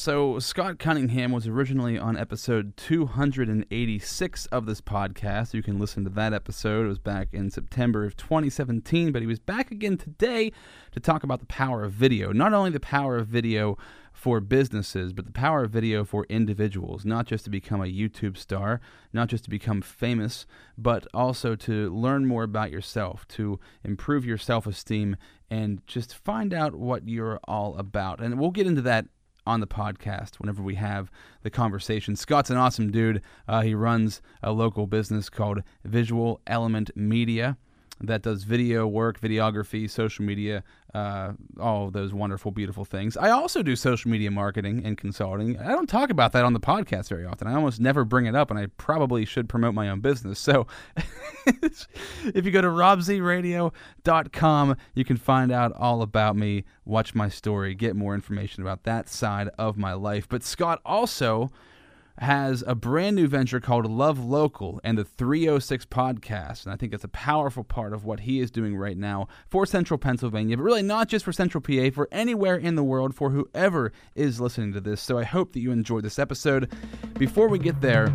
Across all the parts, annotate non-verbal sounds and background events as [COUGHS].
So, Scott Cunningham was originally on episode 286 of this podcast. You can listen to that episode. It was back in September of 2017, but he was back again today to talk about the power of video. Not only the power of video for businesses, but the power of video for individuals, not just to become a YouTube star, not just to become famous, but also to learn more about yourself, to improve your self esteem, and just find out what you're all about. And we'll get into that on the podcast whenever we have the conversation. Scott's an awesome dude. Uh, he runs a local business called Visual Element Media that does video work, videography, social media, uh, all those wonderful, beautiful things. I also do social media marketing and consulting. I don't talk about that on the podcast very often. I almost never bring it up, and I probably should promote my own business. So [LAUGHS] if you go to robzradio.com, you can find out all about me, watch my story, get more information about that side of my life. But Scott also has a brand new venture called Love Local and the 306 podcast. And I think it's a powerful part of what he is doing right now for Central Pennsylvania, but really not just for Central PA, for anywhere in the world, for whoever is listening to this. So I hope that you enjoyed this episode. Before we get there,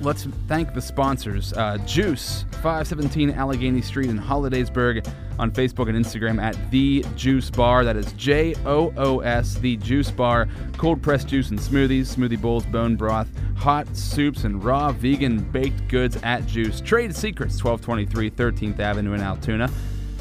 let's thank the sponsors uh, Joos, 517 Allegheny Street in Hollidaysburg on Facebook and Instagram at The Joos Bar. That is J O O S, The Joos Bar. Cold pressed juice and smoothies, smoothie bowls, bone broth, hot soups, and raw vegan baked goods at Joos. Trade Secrets, 1223 13th Avenue in Altoona.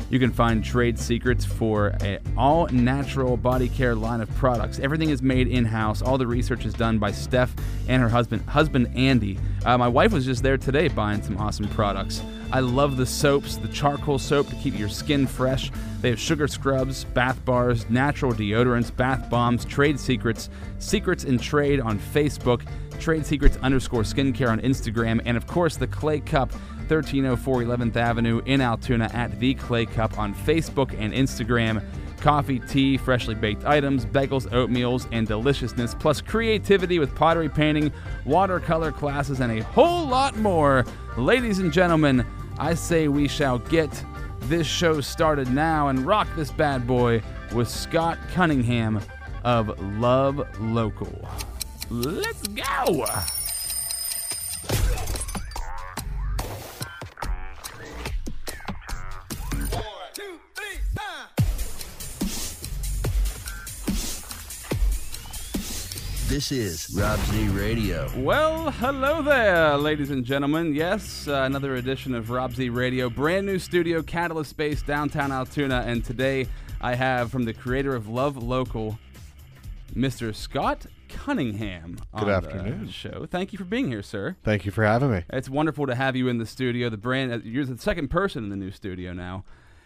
You can find trade secrets for an all natural body care line of products. Everything is made in house. All the research is done by Steph and her husband, husband Andy. Uh, my wife was just there today buying some awesome products. I love the soaps, the charcoal soap to keep your skin fresh. They have sugar scrubs, bath bars, natural deodorants, bath bombs, trade secrets, secrets in trade on Facebook, trade secrets underscore skincare on Instagram, and of course the Clay Cup 1304 11th Avenue in Altoona at The Clay Cup on Facebook and Instagram. Coffee, tea, freshly baked items, bagels, oatmeals, and deliciousness, plus creativity with pottery painting, watercolor classes, and a whole lot more. Ladies and gentlemen, I say we shall get this show started now and rock this bad boy with Scott Cunningham of Love Local. Let's go! This is Rob Z Radio. Well, hello there, ladies and gentlemen. Yes, uh, another edition of Rob Z Radio, brand new studio, Catalyst Space, downtown Altoona. And today I have from the creator of Love Local, Mr. Scott Cunningham. Good afternoon. The show. Thank you for being here, sir. Thank you for having me. It's wonderful to have you in the studio. The brand, uh, you're the second person in the new studio now.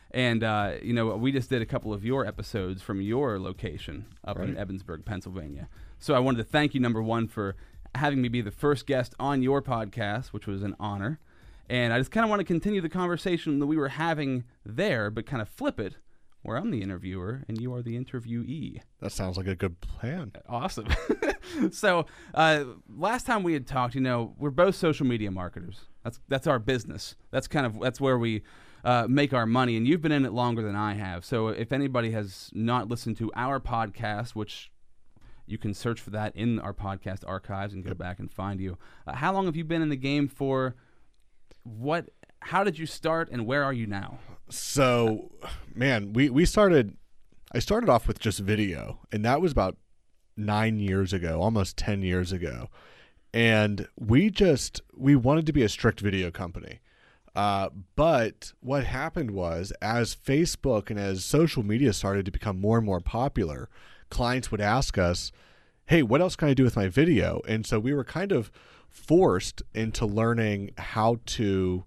And, uh, you know, we just did a couple of your episodes from your location up in Ebensburg, Pennsylvania. So I wanted to thank you, number one, for having me be the first guest on your podcast, which was an honor. And I just kind of want to continue the conversation that we were having there, but kind of flip it, where I'm the interviewer and you are the interviewee. That sounds like a good plan. Awesome. [LAUGHS] so uh, last time we had talked, you know, we're both social media marketers. That's that's our business. That's kind of that's where we uh, make our money. And you've been in it longer than I have. So if anybody has not listened to our podcast, which you can search for that in our podcast archives and go back and find you. Uh, how long have you been in the game for? What? How did you start, and where are you now? So, man, we we started. I started off with just video, and that was about nine years ago, almost ten years ago. And we just we wanted to be a strict video company. Uh, but what happened was, as Facebook and as social media started to become more and more popular, clients would ask us, "Hey, what else can I do with my video?" And so we were kind of forced into learning how to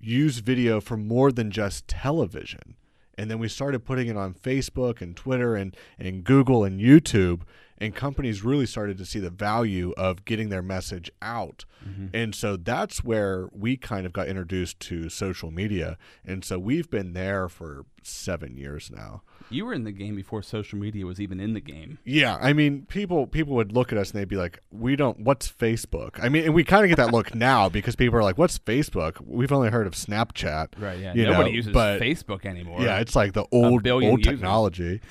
use video for more than just television. And then we started putting it on Facebook and Twitter and, and Google and YouTube. And companies really started to see the value of getting their message out. Mm-hmm. And so that's where we kind of got introduced to social media. And so we've been there for seven years now. You were in the game before social media was even in the game. Yeah, I mean, people people would look at us and they'd be like, "We don't. What's Facebook?" I mean, and we kind of get that look [LAUGHS] now because people are like, "What's Facebook?" We've only heard of Snapchat, Right. Yeah. Nobody know, uses but- Facebook anymore. Yeah, it's like the old old users. technology. [LAUGHS]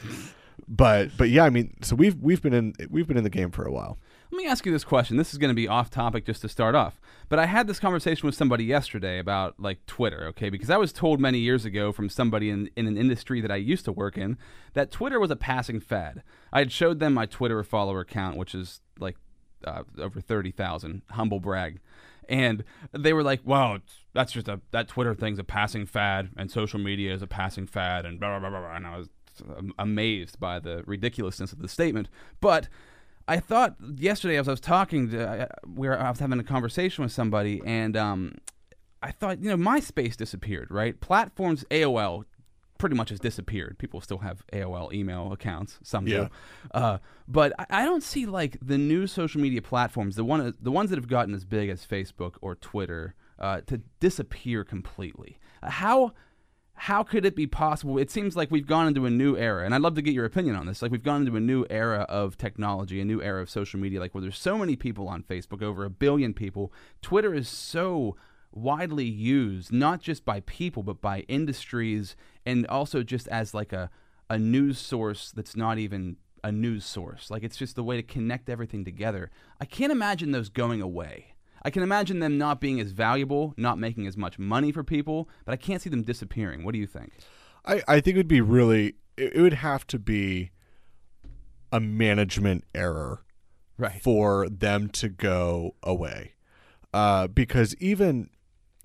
but but yeah, I mean, so we've we've been in we've been in the game for a while. Let me ask you this question. This is going to be off topic just to start off. But I had this conversation with somebody yesterday about like Twitter, okay? Because I was told many years ago from somebody in, in an industry that I used to work in that Twitter was a passing fad. I had showed them my Twitter follower count, which is like uh, over 30,000, humble brag. And they were like, "Wow, that's just a that Twitter thing's a passing fad, and social media is a passing fad," and blah blah blah blah. And I was amazed by the ridiculousness of the statement. But I thought yesterday as I was talking to, uh, where I was having a conversation with somebody, and um, I thought, you know, MySpace disappeared, right? Platforms AOL pretty much has disappeared. People still have AOL email accounts, some Yeah. do, uh, but I, I don't see like the new social media platforms, the one, the ones that have gotten as big as Facebook or Twitter, uh, to disappear completely. Uh, how how could it be possible? It seems like we've gone into a new era, and I'd love to get your opinion on this. Like we've gone into a new era of technology, a new era of social media, like where there's so many people on Facebook, over a billion people. Twitter is so widely used, not just by people, but by industries, and also just as like a a news source that's not even a news source. Like it's just the way to connect everything together. I can't imagine those going away. I can imagine them not being as valuable, not making as much money for people, but I can't see them disappearing. What do you think? I, I think it would be really it, it would have to be a management error Right. for them to go away uh, because even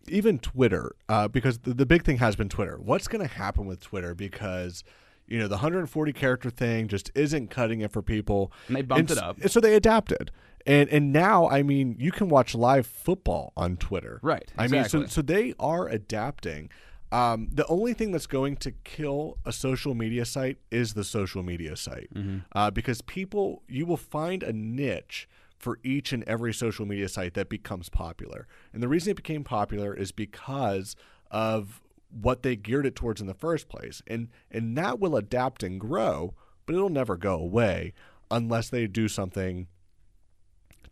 even Twitter uh, because the, the big thing has been Twitter what's going to happen with Twitter because you know the 140 character thing just isn't cutting it for people And they bumped And it up. so they adapted and and now I mean you can watch live football on Twitter. Right, I mean so so they are adapting. Um, the only thing that's going to kill a social media site is the social media site. Mm-hmm. uh, because people you will find a niche for each and every social media site that becomes popular. And the reason it became popular is because of what they geared it towards in the first place. And and that will adapt and grow but it'll never go away unless they do something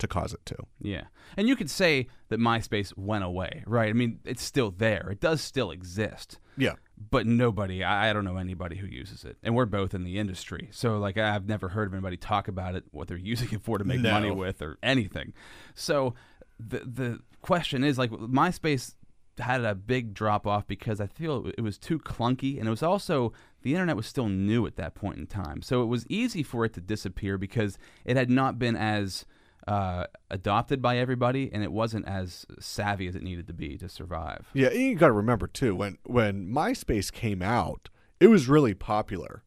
to cause it to Yeah. And you could say that MySpace went away, right? I mean, it's still there. It does still exist. yeah But nobody, I I don't know anybody who uses it. And we're both in the industry. So, like, I've never heard of anybody talk about it, what they're using it for to make No. money with or anything. So, the, the question is, like, MySpace had a big drop off because I feel it was too clunky. And it was also, the internet was still new at that point in time. So, it was easy for it to disappear because it had not been as uh, adopted by everybody and it wasn't as savvy as it needed to be to survive. Yeah, and you got to remember too when when MySpace came out, it was really popular,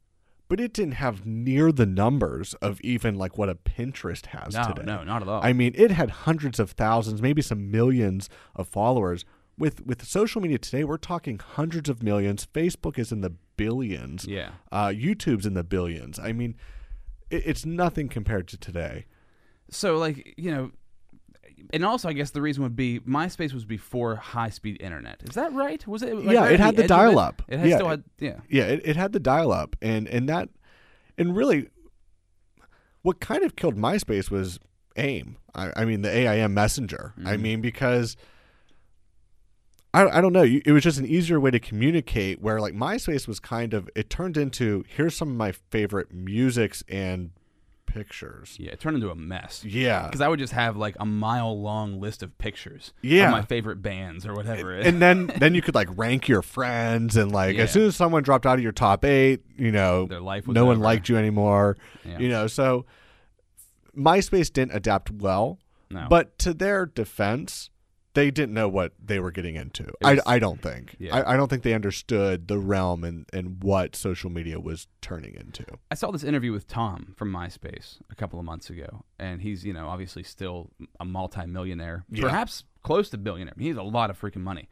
but it didn't have near the numbers of even like what a Pinterest has No, today. no, not at all. I mean, it had hundreds of thousands, maybe some millions of followers. With with social media today, we're talking hundreds of millions. Facebook is in the billions. Yeah. Uh, YouTube's in the billions. I mean, it, it's nothing compared to today. So, like, you know, and also, I guess the reason would be MySpace was before high speed internet. Is that right? Was it? like, Yeah, right it had the edge of dial-up. It, had Yeah. still had, yeah. Yeah, it, it had the dial up and and that and really what kind of killed MySpace was AIM. I, I mean the AIM messenger. I mm-hmm. mean because I, I don't know. It was just an easier way to communicate. Where like MySpace was kind of it turned into here's some of my favorite musics and pictures. Yeah, it turned into a mess. Yeah, Because I would just have like a mile long list of pictures Yeah. of my favorite bands or whatever. and [LAUGHS] then then you could like rank your friends and like Yeah. as soon as someone dropped out of your top eight, you know, Their life was no one liked you anymore. Yeah. You know, so MySpace didn't adapt well, no. but to their defense, they didn't know what they were getting into. I, I don't think. Yeah. I, I don't think they understood the realm and, and what social media was turning into. I saw this interview with Tom from MySpace a couple of months ago, and he's you know obviously still a multimillionaire, Yeah. perhaps close to billionaire. He has a lot of freaking money,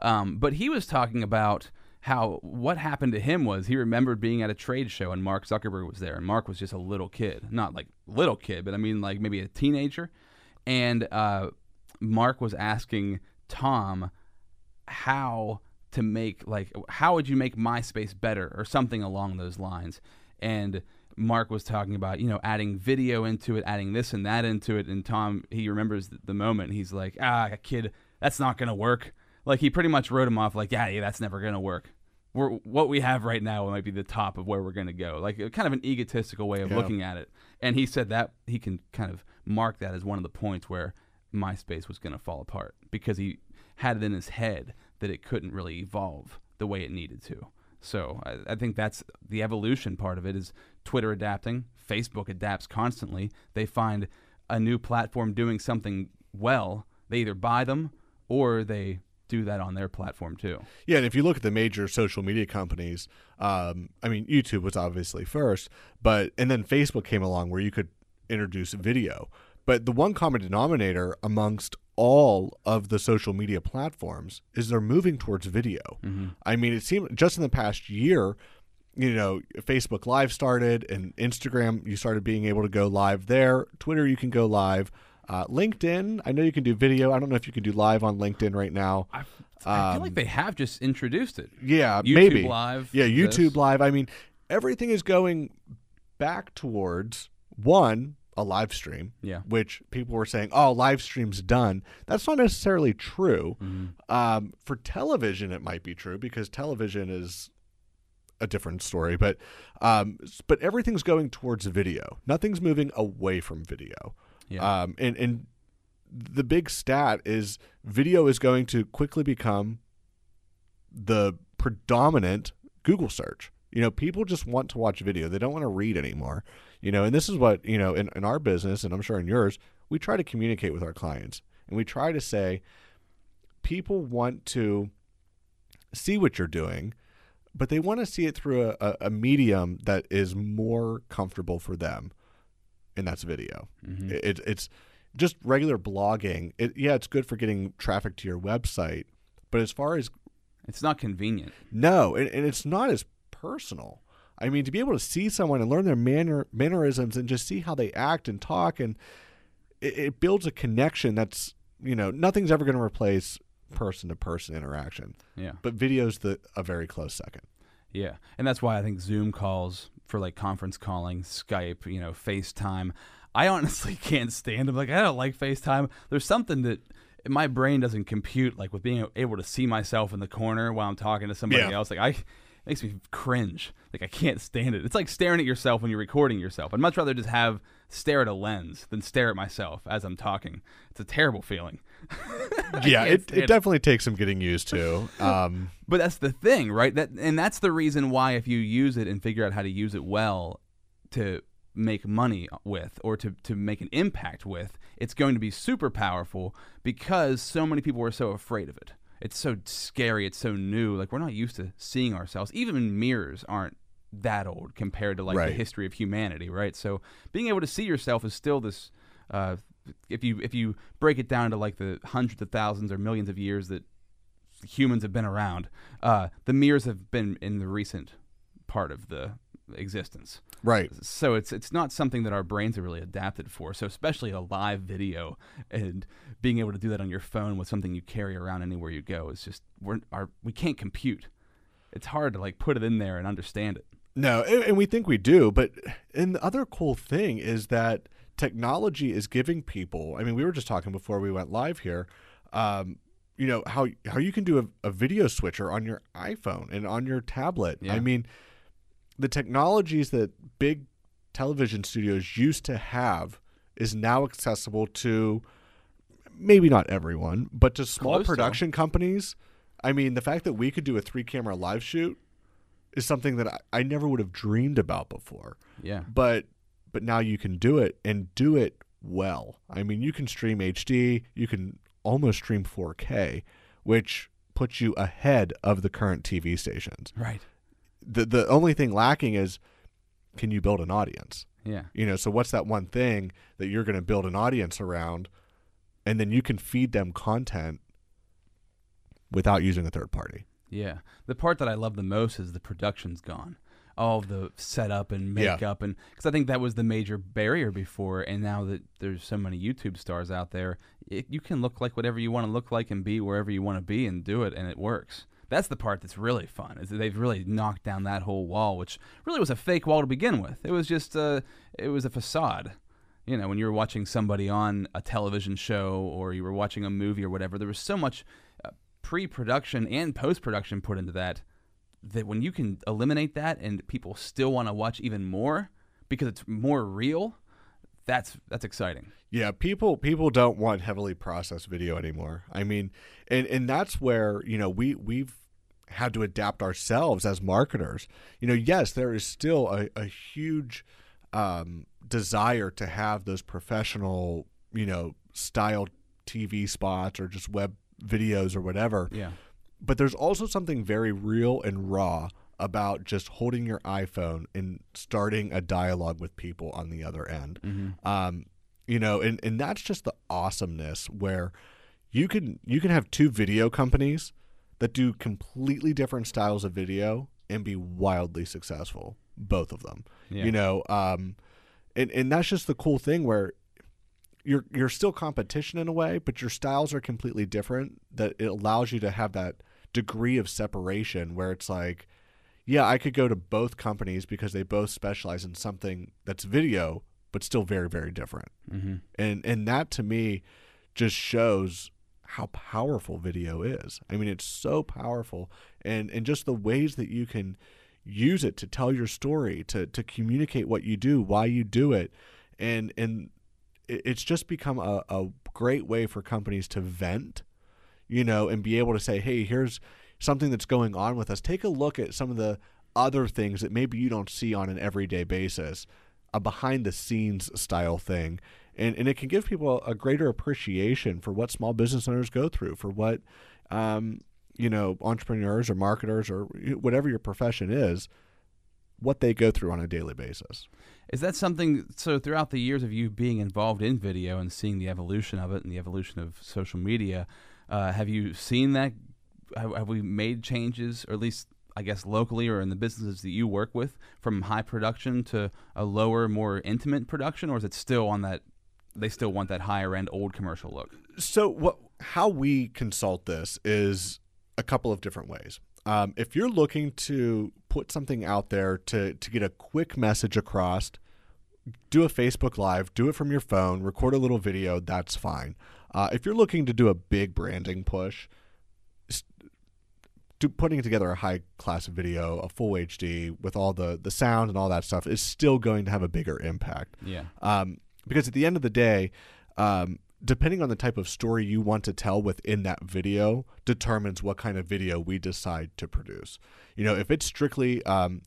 um, but he was talking about how what happened to him was he remembered being at a trade show and Mark Zuckerberg was there, and Mark was just a little kid, not like little kid, but I mean like maybe a teenager, and uh, Mark was asking Tom how to make like how would you make MySpace better or something along those lines. And Mark was talking about you know adding video into it, adding this and that into it. And Tom he remembers the moment. He's like, ah, kid, that's not gonna work. Like he pretty much wrote him off like, yeah, yeah, that's never gonna work. we're what we have right now might be the top of where we're going to go. Like kind of an egotistical way of Yeah. looking at it. And he said that he can kind of mark that as one of the points where MySpace was going to fall apart because he had it in his head that it couldn't really evolve the way it needed to. So I, I think that's the evolution part of it is Twitter adapting, Facebook adapts constantly. They find a new platform doing something well, they either buy them or they do that on their platform too. Yeah, and if you look at the major social media companies, um, I mean, YouTube was obviously first, but and then Facebook came along where you could introduce video. But the one common denominator amongst all of the social media platforms is they're moving towards video. I mean, it seemed just in the past year, you know, Facebook Live started, and Instagram you started being able to go live there. Twitter you can go live. Uh, LinkedIn, I know you can do video. I don't know if you can do live on LinkedIn right now. I, I feel like they have just introduced it. Yeah, YouTube maybe Live, Yeah, YouTube this. Live. I mean, everything is going back towards one a live stream. Yeah. which people were saying, "Oh, live stream's done." That's not necessarily true. Mm-hmm. Um, for television, it might be true because television is a different story. But um, but everything's going towards video. Nothing's moving away from video. Yeah. Um, and and the big stat is video is going to quickly become the predominant Google search. You know, people just want to watch video. They don't want to read anymore. You know, and this is what, you know, in, in our business, and I'm sure in yours, we try to communicate with our clients. And we try to say, people want to see what you're doing, but they want to see it through a, a, medium that is more comfortable for them. And that's video. Mm-hmm. It, it's just regular blogging. It, yeah, it's good for getting traffic to your website. But as far as It's not convenient. no, and, and it's not as personal. I mean, to be able to see someone and learn their manner mannerisms and just see how they act and talk, and it, it builds a connection that's you know nothing's ever going to replace person to person interaction. Yeah. But video's the a very close second. Yeah, and that's why I think Zoom calls for like conference calling, Skype, you know, FaceTime. I honestly [LAUGHS] can't stand them. Like I don't like FaceTime. There's something that my brain doesn't compute, like with being able to see myself in the corner while I'm talking to somebody Yeah. else. Like I, it makes me cringe. Like I can't stand it. It's like staring at yourself when you're recording yourself. I'd much rather just have stare at a lens than stare at myself as I'm talking. It's a terrible feeling. [LAUGHS] yeah, can't it, stand it it. definitely takes some getting used to. [LAUGHS] Um, But that's the thing, right? That and that's the reason why if you use it and figure out how to use it well to make money with or to, to make an impact with, it's going to be super powerful because so many people are so afraid of it. It's so scary, it's so new. Like we're not used to seeing ourselves. Even mirrors aren't that old compared to like Right. the history of humanity, right? So being able to see yourself is still this uh, if you if you break it down to like the hundreds of thousands or millions of years that humans have been around. Uh, the mirrors have been in the recent part of the existence. Right. So it's it's not something that our brains are really adapted for. So especially a live video and being able to do that on your phone with something you carry around anywhere you go is just we're our we can't compute. It's hard to like put it in there and understand it. No, and, and we think we do, but and the other cool thing is that technology is giving people. I mean, we were just talking before we went live here. Um, you know how how you can do a, a video switcher on your iPhone and on your tablet. Yeah. I mean, the technologies that big television studios used to have is now accessible to maybe not everyone, but to small Close to. production companies. I mean, the fact that we could do a three camera live shoot is something that I, I never would have dreamed about before. Yeah. But but now you can do it and do it well. I mean, you can stream HD, you can almost stream 4K, which puts you ahead of the current TV stations. Right. The the only thing lacking is can you build an audience? Yeah. You know, so what's that one thing that you're going to build an audience around and then you can feed them content without using a third party. Yeah. The part that I love the most is the production's gone. All the setup and Yeah. makeup and because I think that was the major barrier before, and now that there's so many YouTube stars out there, it, you can look like whatever you want to look like and be wherever you want to be and do it, and it works. That's the part that's really fun. Is that they've really knocked down that whole wall, which really was a fake wall to begin with. It was just a, it was a facade. You know, when you were watching somebody on a television show or you were watching a movie or whatever, there was so much uh, pre-production and post-production put into that that when you can eliminate that and people still want to watch even more because it's more real, that's that's exciting. Yeah, people people don't want heavily processed video anymore. I mean, and and that's where you know we we've had to adapt ourselves as marketers. You know, yes, there is still a, a huge um, desire to have those professional, you know, style TV spots or just web videos or whatever. Yeah. But there's also something very real and raw about just holding your iPhone and starting a dialogue with people on the other end. Um, you know, and, and that's just the awesomeness where you can you can have two video companies that do completely different styles of video and be wildly successful, both of them. Yeah. You know, um, and and that's just the cool thing where you're you're still competition in a way, but your styles are completely different. That it allows you to have that degree of separation where it's like, yeah, I could go to both companies because they both specialize in something that's video, but still very very different. Mm-hmm. And and that to me just shows how powerful video is. I mean, it's so powerful, and and just the ways that you can use it to tell your story, to to communicate what you do, why you do it, and and it's just become a, a great way for companies to vent, you know, and be able to say, hey, here's something that's going on with us. Take a look at some of the other things that maybe you don't see on an everyday basis, a behind the scenes style thing. And, and it can give people a greater appreciation for what small business owners go through, for what, um, you know, entrepreneurs or marketers or whatever your profession is, what they go through on a daily basis. Is that something? So throughout the years of you being involved in video and seeing the evolution of it and the evolution of social media, uh, have you seen that? Have, have we made changes, or at least I guess locally or in the businesses that you work with, from high production to a lower, more intimate production, or is it still on that? They still want that higher end old commercial look. So what how we consult this is a couple of different ways. Um, if you're looking to put something out there to to get a quick message across, do a Facebook Live, do it from your phone, record a little video. That's fine. Uh, if you're looking to do a big branding push, do, putting together a high class video, a full HD with all the the sound and all that stuff is still going to have a bigger impact Yeah. um, because at the end of the day, um, depending on the type of story you want to tell within that video, determines what kind of video we decide to produce. You know, if it's strictly, um,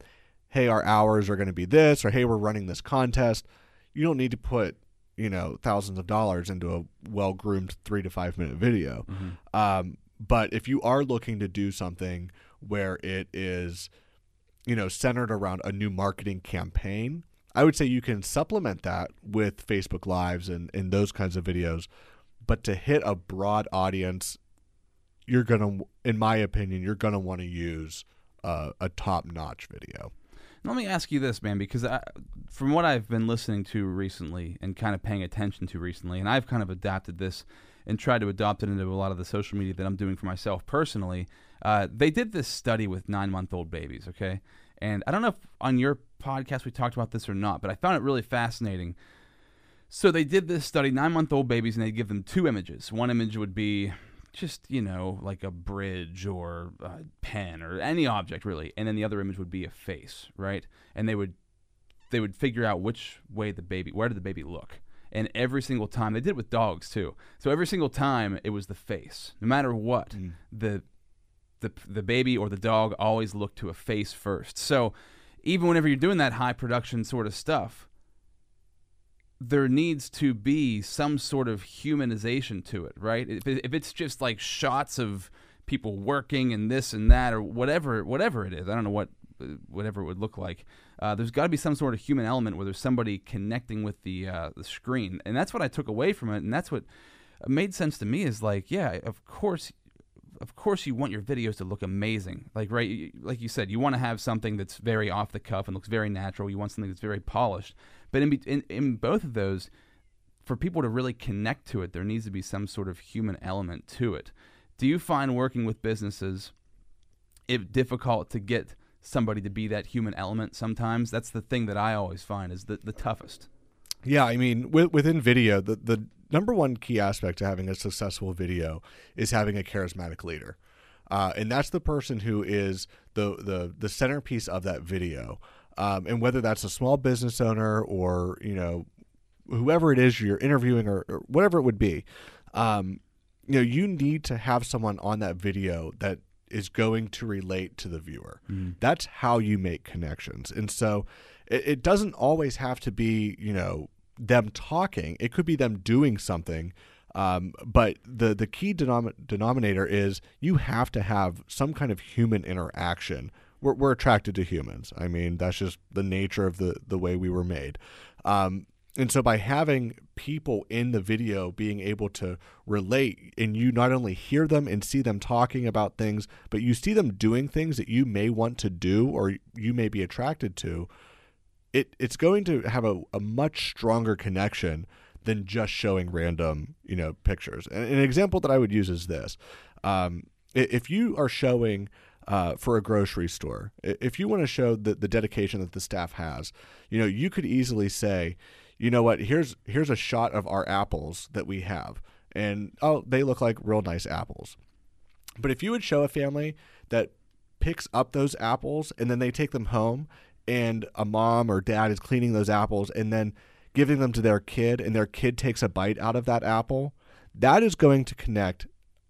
hey, our hours are going to be this, or hey, we're running this contest, you don't need to put, you know, thousands of dollars into a well groomed three to five minute video. Um, but if you are looking to do something where it is, you know, centered around a new marketing campaign, I would say you can supplement that with Facebook Lives and, and those kinds of videos. But to hit a broad audience, you're going to, in my opinion, you're going to want to use uh, a top notch video. Let me ask you this, man, because I, from what I've been listening to recently and kind of paying attention to recently, and I've kind of adapted this and tried to adopt it into a lot of the social media that I'm doing for myself personally. Uh, they did this study with nine month old babies, okay? And I don't know if on your podcast we talked about this or not, but I found it really fascinating. So they did this study, nine month old babies, and they give them two images. One image would be just, you know, like a bridge or a pen or any object really. And then the other image would be a face, right? And they would they would figure out which way the baby where did the baby look. And every single time they did it with dogs too. So every single time it was the face. No matter what, mm. the the the baby or the dog always looked to a face first. So even whenever you're doing that high production sort of stuff, there needs to be some sort of humanization to it, right? If, if it's just like shots of people working and this and that or whatever whatever it is, I don't know what whatever it would look like. Uh, there's got to be some sort of human element where there's somebody connecting with the uh, the screen, and that's what I took away from it, and that's what made sense to me. Is like, yeah, of course, of course you want your videos to look amazing like right like you said you want to have something that's very off the cuff and looks very natural you want something that's very polished but in, in in both of those for people to really connect to it there needs to be some sort of human element to it do you find working with businesses it difficult to get somebody to be that human element sometimes that's the thing that i always find is the, the toughest Yeah, I mean, with, within video, the, the number one key aspect to having a successful video is having a charismatic leader. uh, and that's the person who is the the the centerpiece of that video. Um, and whether that's a small business owner or you know whoever it is you're interviewing or, or whatever it would be, um, you know you need to have someone on that video that is going to relate to the viewer. That's how you make connections. And so it, it doesn't always have to be, you know, them talking. It could be them doing something. Um, but the the key denom- denominator is you have to have some kind of human interaction. We're, we're attracted to humans. I mean, that's just the nature of the the way we were made. Um, and so by having people in the video being able to relate and you not only hear them and see them talking about things, but you see them doing things that you may want to do or you may be attracted to, it it's going to have a, a much stronger connection than just showing random, you know, pictures. And an example that I would use is this. Um, if you are showing uh, for a grocery store, if you want to show the, the dedication that the staff has, you know, you could easily say, you know what, here's here's a shot of our apples that we have. And oh, they look like real nice apples. But if you would show a family that picks up those apples and then they take them home and a mom or dad is cleaning those apples and then giving them to their kid and their kid takes a bite out of that apple, that is going to connect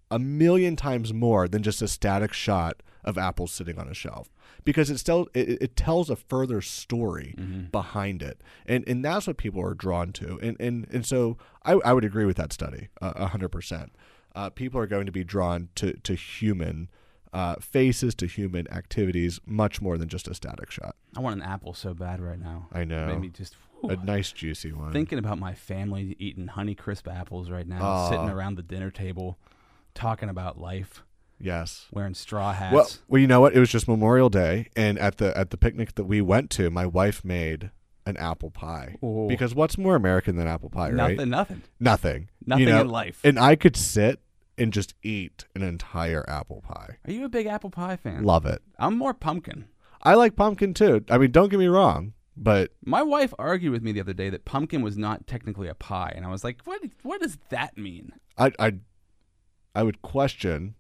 a million times more than just a static shot of apples sitting on a shelf. Because it still it, it tells a further story behind it. And and that's what people are drawn to. And and and so I, I would agree with that study uh, a hundred percent. Uh, people are going to be drawn to to human uh, faces to human activities much more than just a static shot. I want an apple so bad right now. I know. Maybe just whew. a nice juicy one. Thinking about my family eating Honeycrisp apples right now, sitting around the dinner table, talking about life, yes wearing straw hats. Well, well, you know what? It was just Memorial Day, and at the at the picnic that we went to, my wife made an apple pie. Ooh. Because what's more American than apple pie, right? nothing, nothing. Nothing. Nothing You know? in life. And I could sit and just eat an entire apple pie. Are you a big apple pie fan? Love it. I'm more pumpkin. I like pumpkin too. I mean, don't get me wrong, but My wife argued with me the other day that pumpkin was not technically a pie, and I was like, "What? What does that mean?" I I I would question.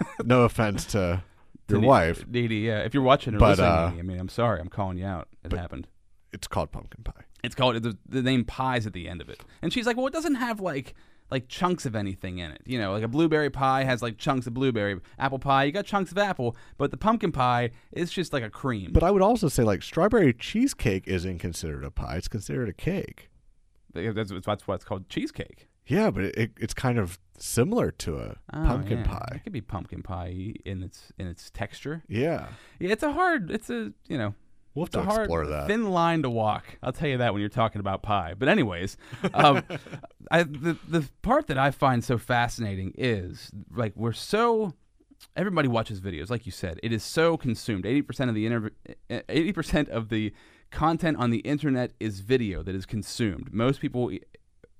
[LAUGHS] no offense to your To wife, Dee Dee, yeah. If you're watching or But, listening, uh, I mean, I'm sorry, I'm calling you out. It happened. it's called pumpkin pie. It's called the, the name pies at the end of it, and she's like, "Well, it doesn't have like." Like chunks of anything in it, you know, like a blueberry pie has like chunks of blueberry. Apple pie, you got chunks of apple, but the pumpkin pie is just like a cream. But I would also say like strawberry cheesecake isn't considered a pie; it's considered a cake. that's, that's why it's called cheesecake. Yeah, but it, it, it's kind of similar to a Oh, pumpkin yeah. pie. It could be pumpkin pie in its in its texture. Yeah, Yeah, it's a hard. It's a you know. we'll have to hard, explore that. thin line to walk. I'll tell you that when you're talking about pie. But anyways, um, [LAUGHS] I, the the part that I find so fascinating is like we're so everybody watches videos, like you said. It is so consumed. Eighty percent of the inter- eighty percent of the content on the internet is video that is consumed. Most people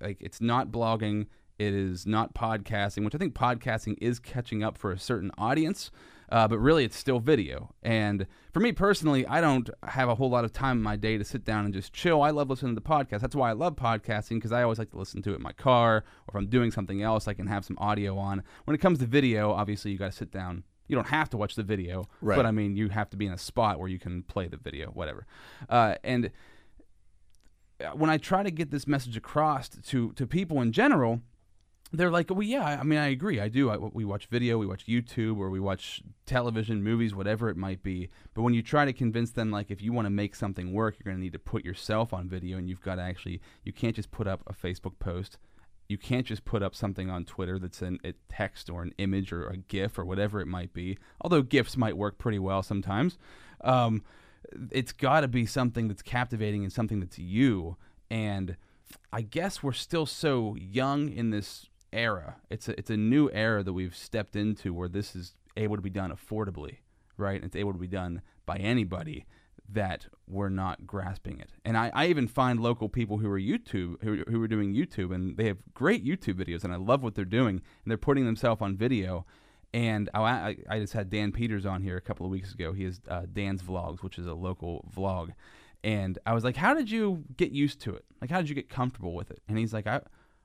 like it's not blogging. It is not podcasting, which I think podcasting is catching up for a certain audience. Uh, but really, it's still video. And for me personally, I don't have a whole lot of time in my day to sit down and just chill. I love listening to podcasts. That's why I love podcasting because I always like to listen to it in my car or if I'm doing something else, I can have some audio on. When it comes to video, obviously, you got to sit down. You don't have to watch the video, Right. but I mean, you have to be in a spot where you can play the video, whatever. Uh, and when I try to get this message across to to people in general, they're like, well, yeah, I mean, I agree. I do. I, we watch video, we watch YouTube, or we watch television, movies, whatever it might be. But when you try to convince them, like, if you want to make something work, you're going to need to put yourself on video, and you've got to actually, you can't just put up a Facebook post. You can't just put up something on Twitter that's an, a text or an image or a GIF or whatever it might be. Although GIFs might work pretty well sometimes. Um, it's got to be something that's captivating and something that's you. And I guess we're still so young in this era. It's a, it's a new era that we've stepped into where this is able to be done affordably, right? It's able to be done by anybody that we're not grasping it. And I, I even find local people who are YouTube who, who are doing YouTube and they have great YouTube videos and I love what they're doing and they're putting themselves on video. And I, I, just had Dan Peters on here a couple of weeks ago. He has uh, Dan's Vlogs, which is a local vlog. And I was like, how did you get used to it? Like, how did you get comfortable with it? And he's like, I,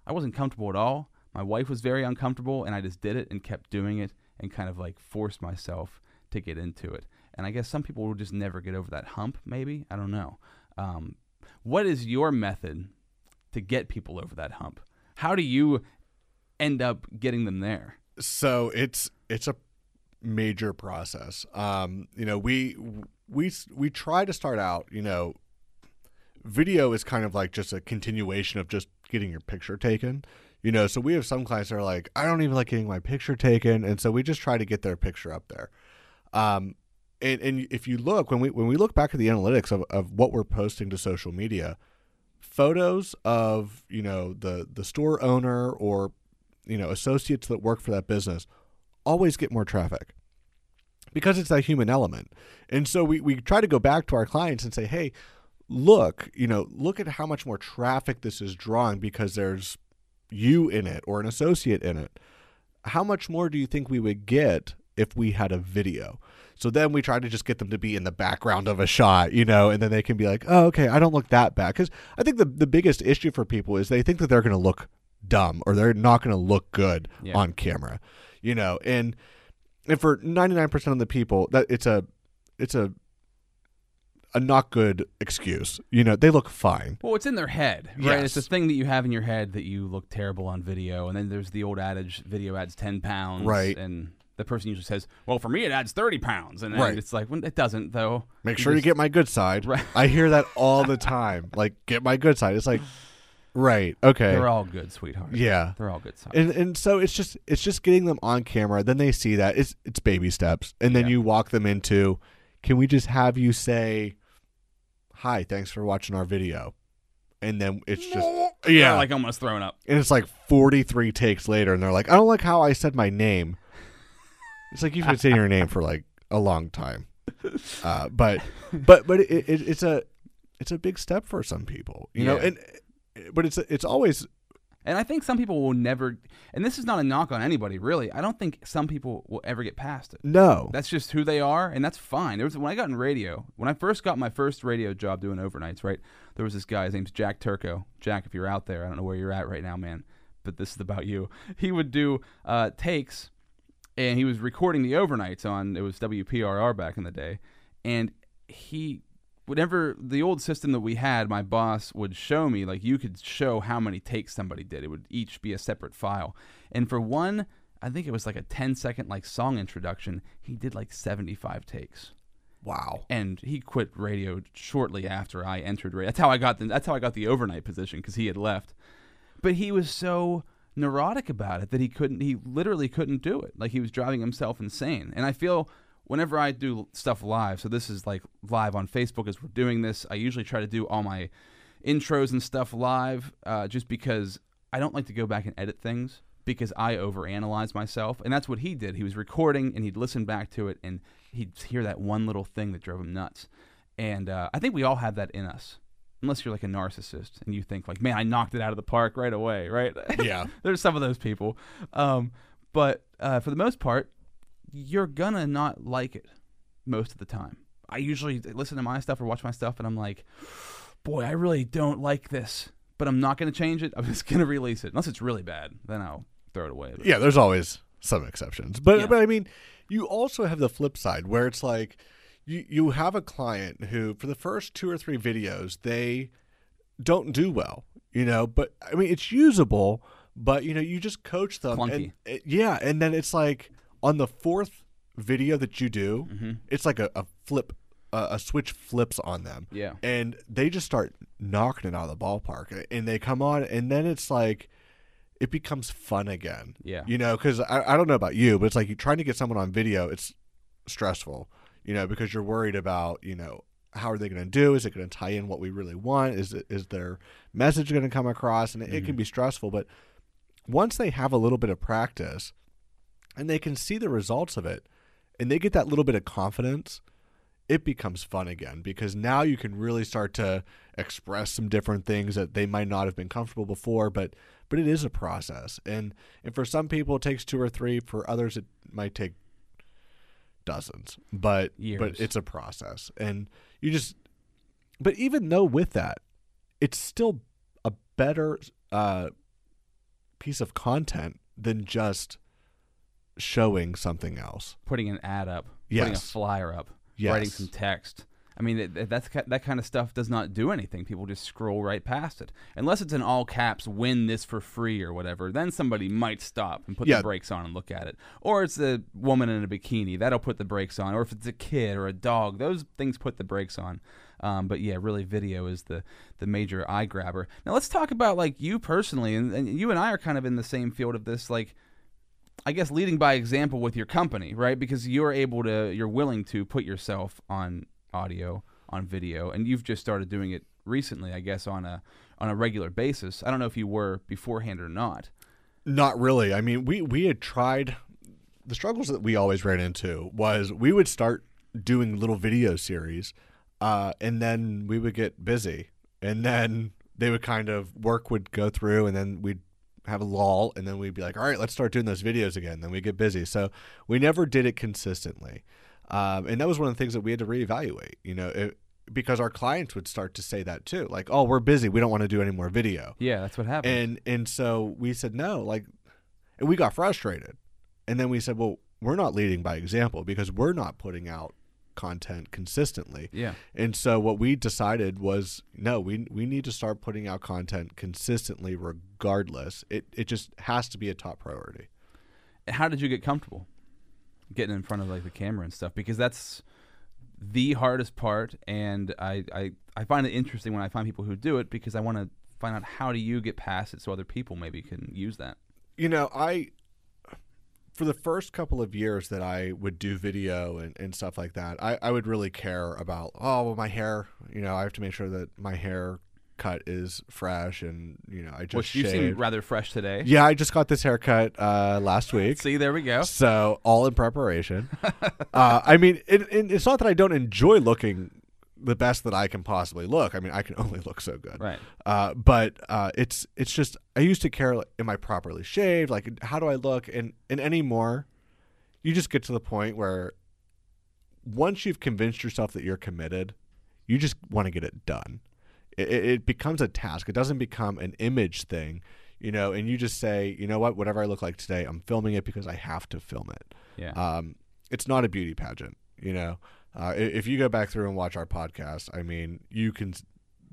I wasn't comfortable at all. My wife was very uncomfortable, and I just did it and kept doing it and kind of like forced myself to get into it. And I guess some people will just never get over that hump. Maybe I don't know. Um, what is your method to get people over that hump? How do you end up getting them there? So it's it's a major process. Um, you know, we we we try to start out. You know, video is kind of like just a continuation of just getting your picture taken. You know, so we have some clients that are like, I don't even like getting my picture taken, and so we just try to get their picture up there. Um, and, and if you look when we when we look back at the analytics of, of what we're posting to social media, photos of you know the the store owner or you know associates that work for that business always get more traffic because it's that human element. And so we, we try to go back to our clients and say, hey, look, you know, look at how much more traffic this is drawing because there's you in it or an associate in it. How much more do you think we would get if we had a video? So then we try to just get them to be in the background of a shot, you know, and then they can be like, oh, okay, I don't look that bad. Because I think the, the biggest issue for people is they think that they're going to look dumb or they're not going to look good Yeah. on camera, you know, and and for 99% of the people that it's a it's a a not good excuse. You know, they look fine. Well, it's in their head, right? It's a Yes. thing that you have in your head that you look terrible on video, and then there's the old adage: video adds ten pounds, Right. And the person usually says, "Well, for me, it adds thirty pounds," and Right. it's like, well, it doesn't though. Make sure you get my good side. [LAUGHS] Right. I hear that all the time. Like, get my good side. It's like, right, okay, They're all good, sweetheart. yeah. they're all good. Sides. And and so it's just it's just getting them on camera. Then they see that it's it's baby steps, and then Yeah. you walk them into. Can we just have you say, "Hi, thanks for watching our video," and then it's just They're, yeah, like almost thrown up. and it's like forty three takes later, and they're like, "I don't like how I said my name." It's like you've been saying your name for like a long time, uh, but but but it, it, it's a it's a big step for some people, you know, and but it's it's always And I think some people will never. And this is not a knock on anybody, really. I don't think some people will ever get past it. no, That's just who they are, and that's fine. There was when I got in radio, when I first got my first radio job doing overnights, right? There was this guy. His name's Jack Turco. Jack, if you're out there, I don't know where you're at right now, man, but this is about you. [LAUGHS] He would do uh, takes, and he was recording the overnights on it was WPRR back in the day, and he. Whenever the old system that we had, my boss would show me like you could show how many takes somebody did. It would each be a separate file, and for one I think it was like a 10 second like song introduction. He did like 75 takes. wow, And he quit radio shortly after I entered radio. That's how I got the that's how I got the overnight position cuz he had left. But he was so neurotic about it that he couldn't he literally couldn't do it. Like he was driving himself insane. And I feel whenever I do stuff live, so this is like live on Facebook as we're doing this, I usually try to do all my intros and stuff live uh, just because I don't like to go back and edit things because I overanalyze myself. And that's what he did. He was recording and he'd listen back to it and he'd hear that one little thing that drove him nuts. And uh, I think we all have that in us. Unless you're like a narcissist and you think like, man, I knocked it out of the park right away, right? yeah, [LAUGHS] There's some of those people. Um, but uh, for the most part, you're gonna not like it most of the time. I usually listen to my stuff or watch my stuff, and I'm like, boy, I really don't like this, but I'm not gonna change it. [LAUGHS] I'm just gonna release it, unless it's really bad. Then I'll throw it away. But- yeah. There's always some exceptions, but Yeah. but I mean, you also have the flip side where it's like you you have a client who for the first two or three videos they don't do well, you know, but I mean it's usable, but you know you just coach them, and Clunky. it- yeah, and then it's like on the fourth video that you do, Mm-hmm. it's like a, a flip. Uh, a switch flips on them, Yeah. and they just start knocking it out of the ballpark, and they come on, and then it's like it becomes fun again. Yeah. You know, because I, I don't know about you, but it's like you're trying to get someone on video, it's stressful, you know, because you're worried about, you know, how are they going to do? Is it going to tie in what we really want? Is it, is their message going to come across? And it, it can be stressful, but once they have a little bit of practice and they can see the results of it and they get that little bit of confidence, it becomes fun again because now you can really start to express some different things that they might not have been comfortable before but but it is a process. And and for some people it takes two or three. For others it might take dozens. But but it's a process. And you just but even though with that it's still a better uh piece of content than just showing something else. Putting an ad up, putting a flyer up, writing some text. I mean, it- that's that kind of stuff does not do anything. People just scroll right past it, unless it's in all caps. Win this for free or whatever. Then somebody might stop and put Yeah. the brakes on and look at it. Or it's a woman in a bikini that'll put the brakes on. Or if it's a kid or a dog, those things put the brakes on. Um, but yeah, really, video is the the major eye grabber. Now let's talk about like you personally, and, and you and I are kind of in the same field of this, like. I guess leading by example with your company, right? Because you're able to, you're willing to put yourself on audio, on video, and you've just started doing it recently, I guess, on a on a regular basis. I don't know if you were beforehand or not. Not really. I mean, we we had tried the struggles that we always ran into was we would start doing little video series, uh, and then we would get busy, and then they would kind of work would go through, and then we'd have a lull, and then we'd be like, all right, let's start doing those videos again. Then we get busy, so we never did it consistently, um, and that was one of the things that we had to reevaluate. You know, it, because our clients would start to say that too, like, oh, we're busy, we don't want to do any more video. Yeah, that's what happened. And and so we said no, like, and we got frustrated, and then we said, well, we're not leading by example because we're not putting out content consistently. yeah, And so what we decided was no, we we need to start putting out content consistently, regardless. It it just has to be a top priority. how did you get comfortable getting in front of like the camera and stuff? Because that's the hardest part, and I I, I find it interesting when I find people who do it because I want to find out how do you get past it so other people maybe can use that. you know, I for the first couple of years that I would do video and, and stuff like that, I, I would really care about oh well my hair, you know, I have to make sure that my hair cut is fresh and you know, I just Which you seem rather fresh today. yeah, I just got this haircut uh, last week. See, there we go. So all in preparation. [LAUGHS] uh, I mean, it, it, it's not that I don't enjoy looking the best that I can possibly look. I mean, I can [LAUGHS] only look so good. Right. Uh, but uh, it's it's just I used to care. Like, am I properly shaved? Like, how do I look? And and anymore, you just get to the point where once you've convinced yourself that you're committed, you just want to get it done. It, it it becomes a task. It doesn't become an image thing, you know. And you just say, you know what, whatever I look like today, I'm filming it because I have to film it. Yeah. Um, it's not a beauty pageant, you know. Uh, if you go back through and watch our podcast, I mean, you can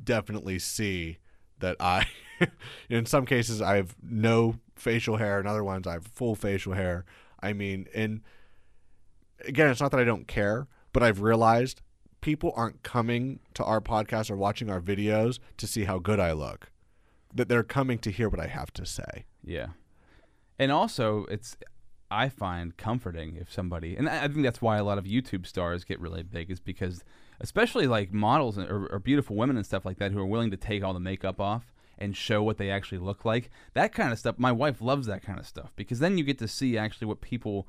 definitely see that I, [LAUGHS] in some cases, I have no facial hair, in other ones, I have full facial hair. I mean, and again, it's not that I don't care, but I've realized people aren't coming to our podcast or watching our videos to see how good I look. That they're coming to hear what I have to say. Yeah. And also, it's I find comforting if somebody, and I think that's why a lot of YouTube stars get really big, is because especially like models or, or beautiful women and stuff like that who are willing to take all the makeup off and show what they actually look like. That kind of stuff. My wife loves that kind of stuff because then you get to see actually what people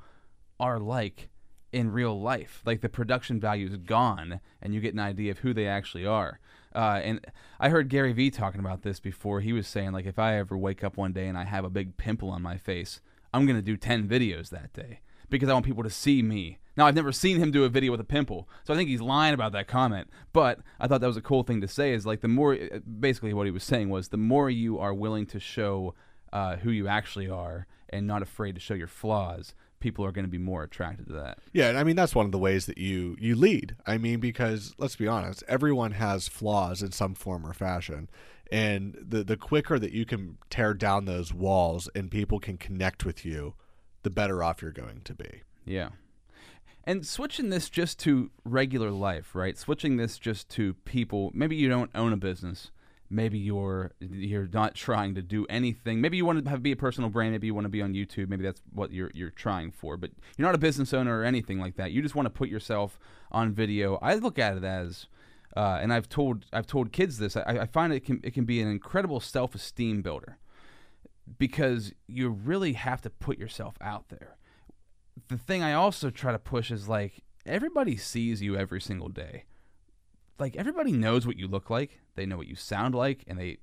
are like in real life. Like the production value is gone, and you get an idea of who they actually are. Uh, and I heard Gary Vee talking about this before. He was saying like, if I ever wake up one day and I have a big pimple on my face, I'm gonna do ten videos that day because I want people to see me. Now I've never seen him do a video with a pimple, so I think he's lying about that comment. But I thought that was a cool thing to say. Is like the more, basically what he was saying was the more you are willing to show uh, who you actually are and not afraid to show your flaws, people are going to be more attracted to that. Yeah, and I mean that's one of the ways that you you lead. I mean because let's be honest, everyone has flaws in some form or fashion. And the the quicker that you can tear down those walls and people can connect with you, the better off you're going to be. Yeah. And switching this just to regular life, right? Switching this just to people. Maybe you don't own a business. Maybe you're you're not trying to do anything. Maybe you want to have be a personal brand. Maybe you want to be on YouTube. Maybe that's what you're you're trying for. But you're not a business owner or anything like that. You just want to put yourself on video. I look at it as, uh, and I've told I've told kids this. I, I find it can it can be an incredible self esteem builder because you really have to put yourself out there the thing I also try to push is like everybody sees you every single day. Like everybody knows what you look like, they know what you sound like, and they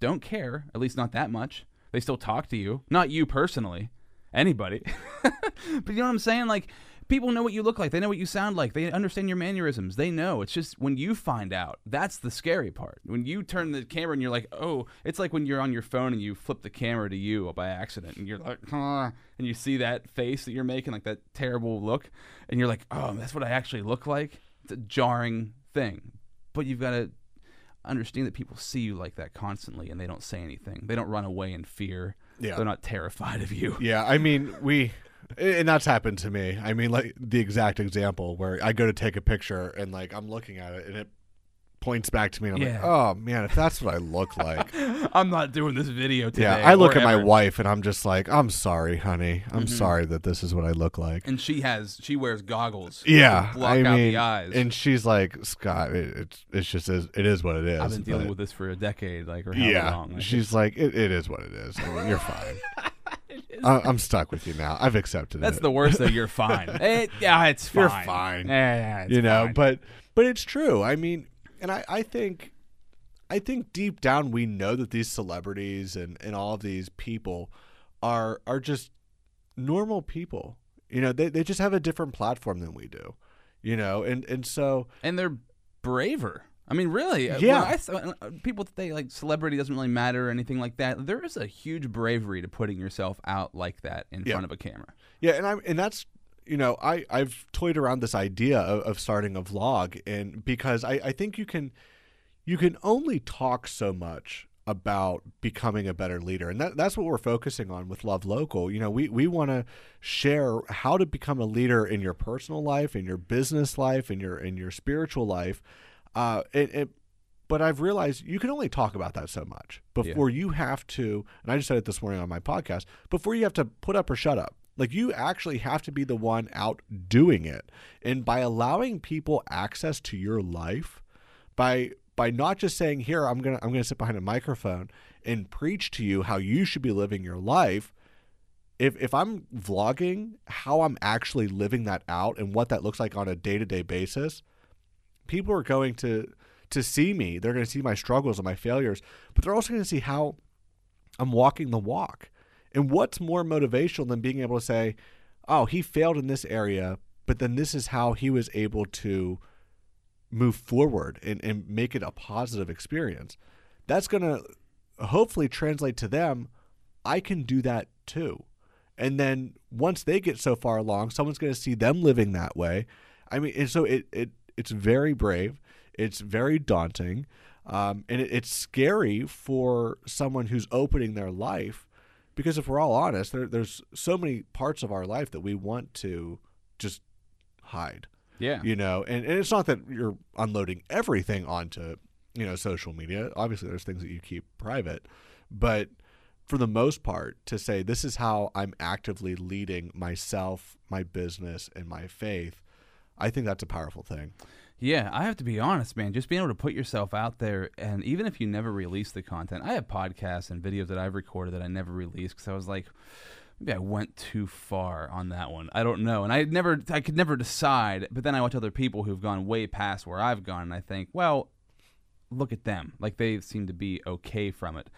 don't care, at least not that much. They still talk to you, not you personally, anybody. [LAUGHS] but you know what I'm saying? Like people know what you look like. They know what you sound like. They understand your mannerisms. They know. It's just when you find out, that's the scary part. When you turn the camera and you're like, oh, it's like when you're on your phone and you flip the camera to you by accident and you're like, huh, and you see that face that you're making, like that terrible look, and you're like, oh, that's what I actually look like. It's a jarring thing. But you've got to understand that people see you like that constantly and they don't say anything. They don't run away in fear. Yeah. They're not terrified of you. Yeah, I mean, we, and that's happened to me. I mean, like the exact example where I go to take a picture and like I'm looking at it and it points back to me and I'm like, Yeah. oh man, if that's what I look [LAUGHS] like. I'm not doing this video today. yeah, I look or at my ever. wife and I'm just like, I'm sorry, honey. I'm Mm-hmm. sorry that this is what I look like. And she has she wears goggles. Yeah, to block I out mean, the eyes. and she's like, Scott, it, it's it's just is, it is what it is. I've been dealing but- with this for a decade, like or however yeah, long. Like, she's like, it, it is what it is. I mean, you're fine. [LAUGHS] I, I'm stuck with you now. I've accepted it. that's it. the worst. Though you're [LAUGHS] fine. Yeah, it's fine. You're fine. Yeah, yeah, it's you know, fine. but but it's true. I mean, and I I think I think deep down we know that these celebrities and and all of these people are are just normal people. You know, they they just have a different platform than we do. You know, and and so and they're braver. I mean, really. uh, Yeah. I th- uh, people think like celebrity doesn't really matter or anything like that. There is a huge bravery to putting yourself out like that in Yeah. front of a camera. Yeah, and I'm and that's you know I I've toyed around this idea of, of starting a vlog, and because I I think you can you can only talk so much about becoming a better leader, and that that's what we're focusing on with Love Local. You know, we we want to share how to become a leader in your personal life, in your business life, in your in your spiritual life, uh, and. and but I've realized you can only talk about that so much before you have to, and I just said it this morning on my podcast, before you have to put up or shut up. Like you actually have to be the one out doing it. And by allowing people access to your life, by by not just saying, Here, I'm gonna I'm gonna sit behind a microphone and preach to you how you should be living your life. If if I'm vlogging how I'm actually living that out and what that looks like on a day to day basis, people are going to to see me. They're going to see my struggles and my failures, but they're also going to see how I'm walking the walk. And what's more motivational than being able to say, "Oh, he failed in this area, but then this is how he was able to move forward and, and make it a positive experience." That's going to hopefully translate to them. I can do that too. And then once they get so far along, someone's going to see them living that way. I mean, and so it, it it's very brave. It's very daunting, um, and it, it's scary for someone who's opening their life, because if we're all honest, there, there's so many parts of our life that we want to just hide, Yeah. you know. And, and it's not that you're unloading everything onto you know social media. Obviously, there's things that you keep private, but for the most part, to say this is how I'm actively leading myself, my business, and my faith, I think that's a powerful thing. Yeah, I have to be honest, man. Just being able to put yourself out there, and even if you never release the content, I have podcasts and videos that I've recorded that I never released because I was like, maybe I went too far on that one. I don't know, and I never, I could never decide. But then I watch other people who've gone way past where I've gone, and I think, well, look at them. Like they seem to be okay from it.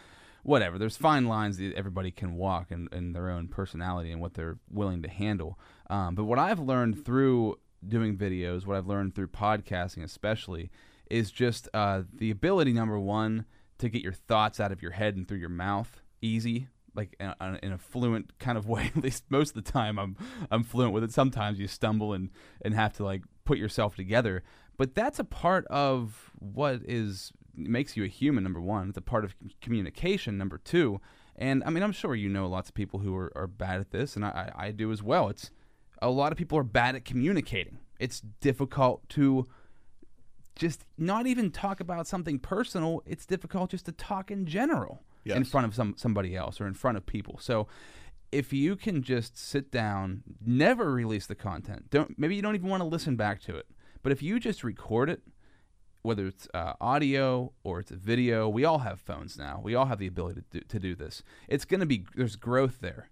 Whatever. There's fine lines that everybody can walk in, in their own personality and what they're willing to handle. Um, but what I've learned through doing videos, what I've learned through podcasting, especially, is just uh, the ability, number one, to get your thoughts out of your head and through your mouth easy. Like in a, in a fluent kind of [LAUGHS] way. At least most of the time, I'm I'm fluent with it. Sometimes you stumble and and have to like put yourself together. But that's a part of what is makes you a human. Number one, it's a part of communication. Number two, and I mean, I'm sure you know lots of people who are, are bad at this, and I, I I do as well. It's a lot of people are bad at communicating. It's difficult to just not even talk about something personal. It's difficult just to talk in general in front of some somebody else or in front of people. So if you can just sit down, never release the content. Don't maybe you don't even want to listen back to it. But if you just record it, whether it's uh, audio or it's a video, we all have phones now. We all have the ability to do, to do this. It's going to be there's growth there.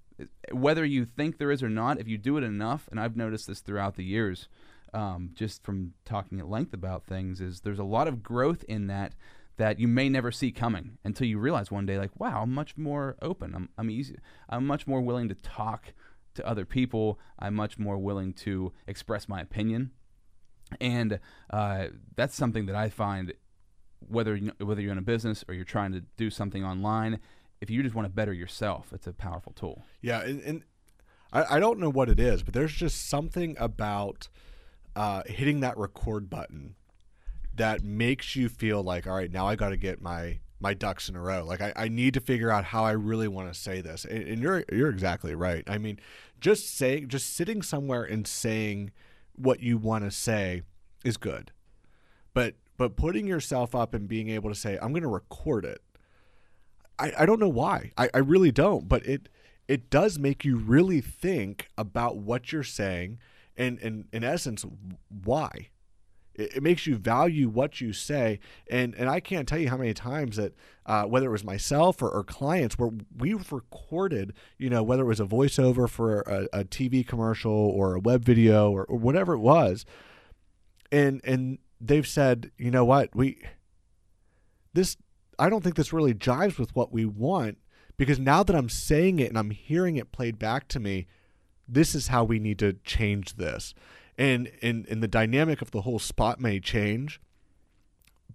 Whether you think there is or not, if you do it enough, and I've noticed this throughout the years, um, just from talking at length about things, is there's a lot of growth in that that you may never see coming until you realize one day, like, wow, I'm much more open. I'm I'm easy. I'm much more willing to talk to other people. I'm much more willing to express my opinion, and uh, that's something that I find whether you, whether you're in a business or you're trying to do something online. If you just want to better yourself, it's a powerful tool. Yeah, and, and I, I don't know what it is, but there's just something about uh, hitting that record button that makes you feel like, all right, now I got to get my my ducks in a row. Like I, I need to figure out how I really want to say this. And, and you're you're exactly right. I mean, just saying, just sitting somewhere and saying what you want to say is good, but but putting yourself up and being able to say, I'm going to record it. I, I don't know why. I, I really don't. But it it does make you really think about what you're saying and, and in essence, why. It, it makes you value what you say. And, and I can't tell you how many times that, uh, whether it was myself or, or clients, where we've recorded, you know, whether it was a voiceover for a, a TV commercial or a web video or, or whatever it was, and and they've said, you know what, we this I don't think this really jives with what we want because now that I'm saying it and I'm hearing it played back to me, this is how we need to change this. And and, and the dynamic of the whole spot may change,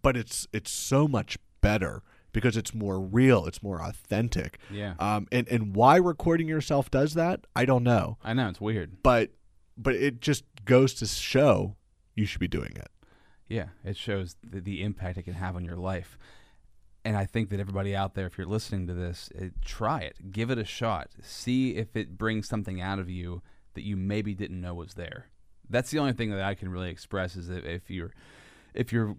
but it's it's so much better because it's more real, it's more authentic. Yeah. Um and, and why recording yourself does that, I don't know. I know it's weird. But but it just goes to show you should be doing it. Yeah, it shows the, the impact it can have on your life. And I think that everybody out there, if you're listening to this, uh, try it, give it a shot, see if it brings something out of you that you maybe didn't know was there. That's the only thing that I can really express is that if you're if you're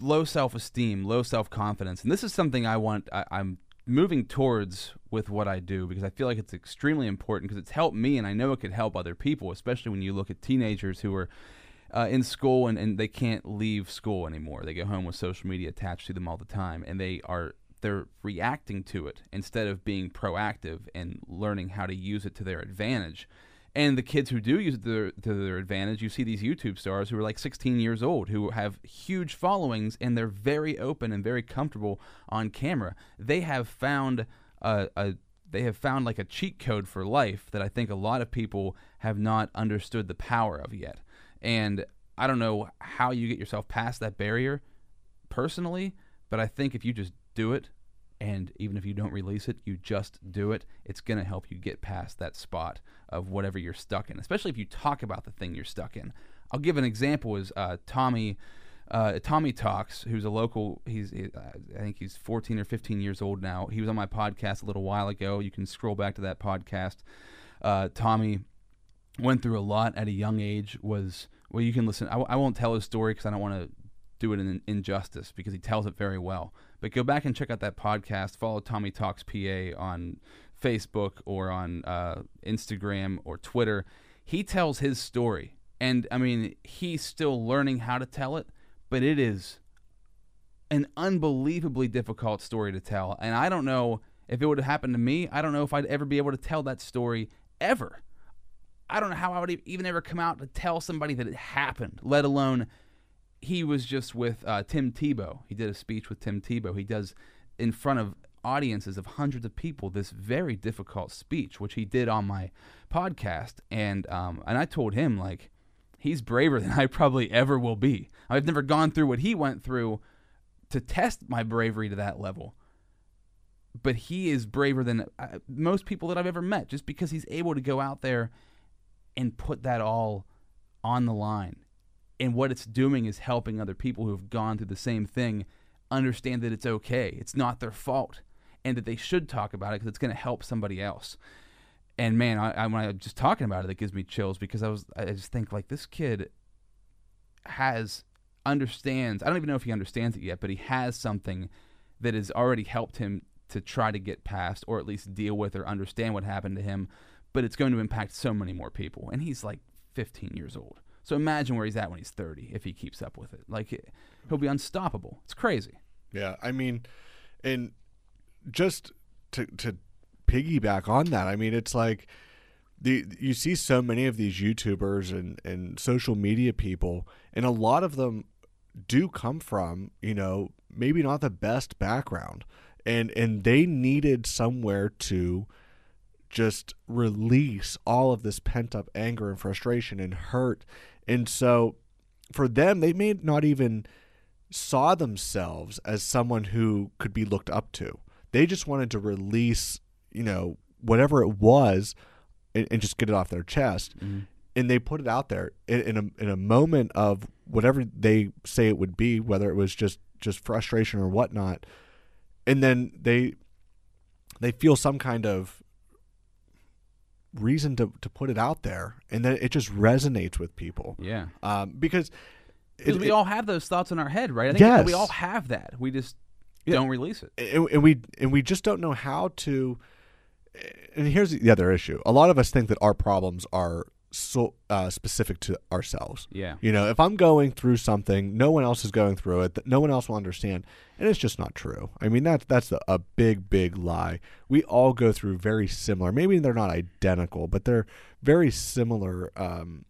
low self esteem, low self confidence, and this is something I want, I, I'm moving towards with what I do because I feel like it's extremely important because it's helped me and I know it could help other people, especially when you look at teenagers who are uh, in school and, and they can't leave school anymore. They go home with social media attached to them all the time, and they are they're reacting to it instead of being proactive and learning how to use it to their advantage. And the kids who do use it to their, to their advantage, you see these YouTube stars who are like 16 years old who have huge followings and they're very open and very comfortable on camera. They have found a, a they have found like a cheat code for life that I think a lot of people have not understood the power of yet. And I don't know how you get yourself past that barrier personally, but I think if you just do it, and even if you don't release it, you just do it, it's going to help you get past that spot of whatever you're stuck in, especially if you talk about the thing you're stuck in. I'll give an example is uh, Tommy. Uh, Tommy Talks, who's a local, he's uh, I think he's 14 or 15 years old now. He was on my podcast a little while ago. You can scroll back to that podcast. Uh, Tommy went through a lot at a young age. Was well, you can listen. I, I won't tell his story because I don't want to do it in injustice because he tells it very well. But go back and check out that podcast. Follow Tommy Talks PA on Facebook or on uh, Instagram or Twitter. He tells his story, and I mean, he's still learning how to tell it, but it is an unbelievably difficult story to tell. And I don't know if it would have happened to me. I don't know if I'd ever be able to tell that story ever. I don't know how I would even ever come out to tell somebody that it happened, let alone he was just with uh, Tim Tebow. He did a speech with Tim Tebow. He does in front of audiences of hundreds of people this very difficult speech, which he did on my podcast. And um, and I told him like he's braver [LAUGHS] than I probably ever will be. I've never gone through what he went through to test my bravery to that level. But he is braver than uh, most people that I've ever met, just because he's able to go out there and put that all on the line. And what it's doing is helping other people who have gone through the same thing understand that it's okay. It's not their fault and that they should talk about it because it's going to help somebody else. And man, I, I, when I'm just talking about it, it gives me chills because I was I just think like this kid has understands. I don't even know if he understands it yet, but he has something that has already helped him to try to get past or at least deal with or understand what happened to him but it's going to impact so many more people. And he's like 15 years old. So imagine where he's at when he's 30 if he keeps up with it. Like he'll be unstoppable. It's crazy. Yeah, I mean, and just to to piggyback on that, I mean, it's like the you see so many of these YouTubers and and social media people, and a lot of them do come from you know maybe not the best background, and and they needed somewhere to just release all of this pent up anger and frustration and hurt. And so for them, they may not even saw themselves as someone who could be looked up to. They just wanted to release, you know, whatever it was and, and just get it off their chest. Mm-hmm. And they put it out there in, in a in a moment of whatever they say it would be, whether it was just just frustration or whatnot. And then they they feel some kind of reason to, to put it out there and then it just resonates with people Yeah. um, because it- we it- all have those thoughts in our head, right? I think we all have that. We just Yeah. don't release it. and, and we and we just don't know how to and here's the other issue a lot of us think that our problems are so uh, specific to ourselves. Yeah. you know if i'm going through something no one else is going through it that no one else will understand and it's just not true. I mean that's that's a, a big big lie. We all go through very similar maybe they're not identical but they're very similar um,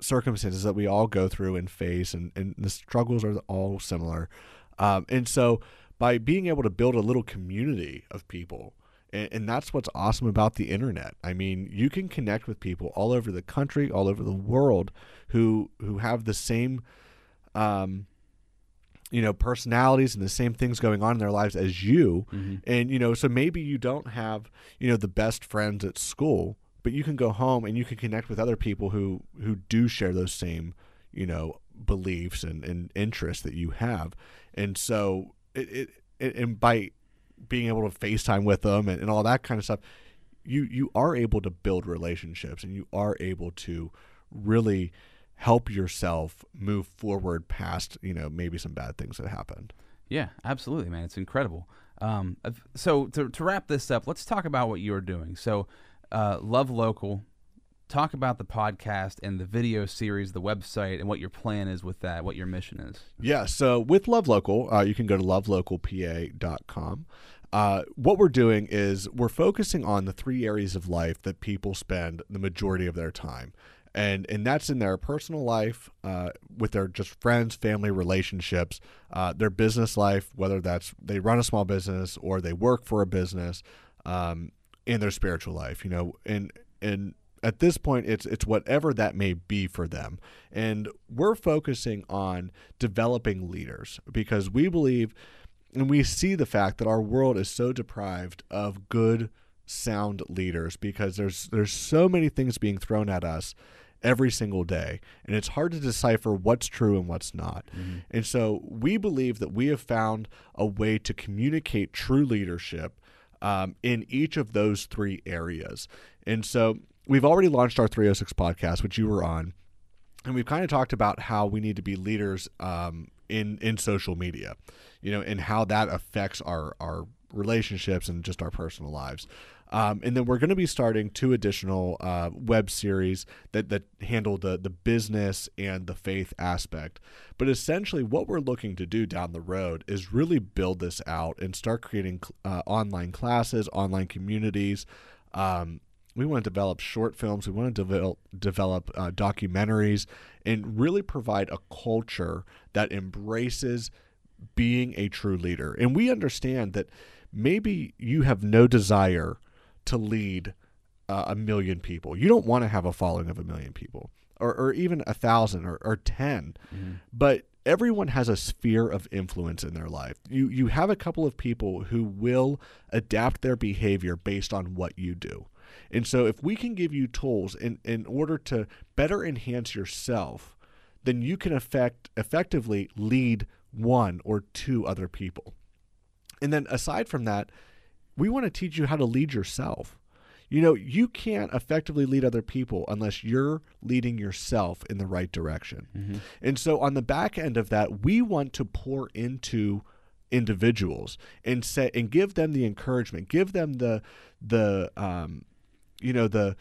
circumstances that we all go through and face and, and the struggles are all similar. Um, and so by being able to build a little community of people and, and that's what's awesome about the internet. I mean you can connect with people all over the country all over the world who who have the same um, you know personalities and the same things going on in their lives as you. Mm-hmm. and you know so maybe you don't have you know the best friends at school but you can go home and you can connect with other people who who do share those same you know beliefs and, and interests that you have. And so it, it, it and by being able to FaceTime with them and, and all that kind of stuff you you are able to build relationships and you are able to really help yourself move forward past you know maybe some bad things that happened Yeah, absolutely, man. It's incredible. Um, so to, to wrap this up, let's talk about what you're doing. So, uh, Love Local, talk about the podcast and the video series, the website, and what your plan is with that, what your mission is. Yeah, so with Love Local, uh, you can go to lovelocalpa.com. Uh, what we're doing is we're focusing on the three areas of life that people spend the majority of their time. And, and that's in their personal life, uh, with their just friends, family, relationships, uh, their business life, whether that's they run a small business or they work for a business, um, in their spiritual life, you know, and and at this point it's it's whatever that may be for them and we're focusing on developing leaders because we believe and we see the fact that our world is so deprived of good sound leaders because there's there's so many things being thrown at us every single day and it's hard to decipher what's true and what's not and so we believe that we have found a way to communicate true leadership um, in each of those three areas. And so we've already launched our 306 podcast, which you were on, and we've kind of talked about how we need to be leaders um, in in social media, you know, and how that affects our our relationships and just our personal lives. Um, and then we're going to be starting two additional uh, web series that, that handle the, the business and the faith aspect. But essentially, what we're looking to do down the road is really build this out and start creating uh, online classes, online communities. Um, we want to develop short films. We want to develop develop uh, documentaries and really provide a culture that embraces being a true leader. And we understand that maybe you have no desire to lead uh, a million people. You don't want to have a following of a million people or, or even a thousand or, or 10 but everyone has a sphere of influence in their life. You you have a couple of people who will adapt their behavior based on what you do. And so if we can give you tools in, in order to better enhance yourself, then you can effect effectively lead one or two other people. And then aside from that, we want to teach you how to lead yourself. You know, you can't effectively lead other people unless you're leading yourself in the right direction. And so on the back end of that, we want to pour into individuals and say and give them the encouragement, give them the the um you know the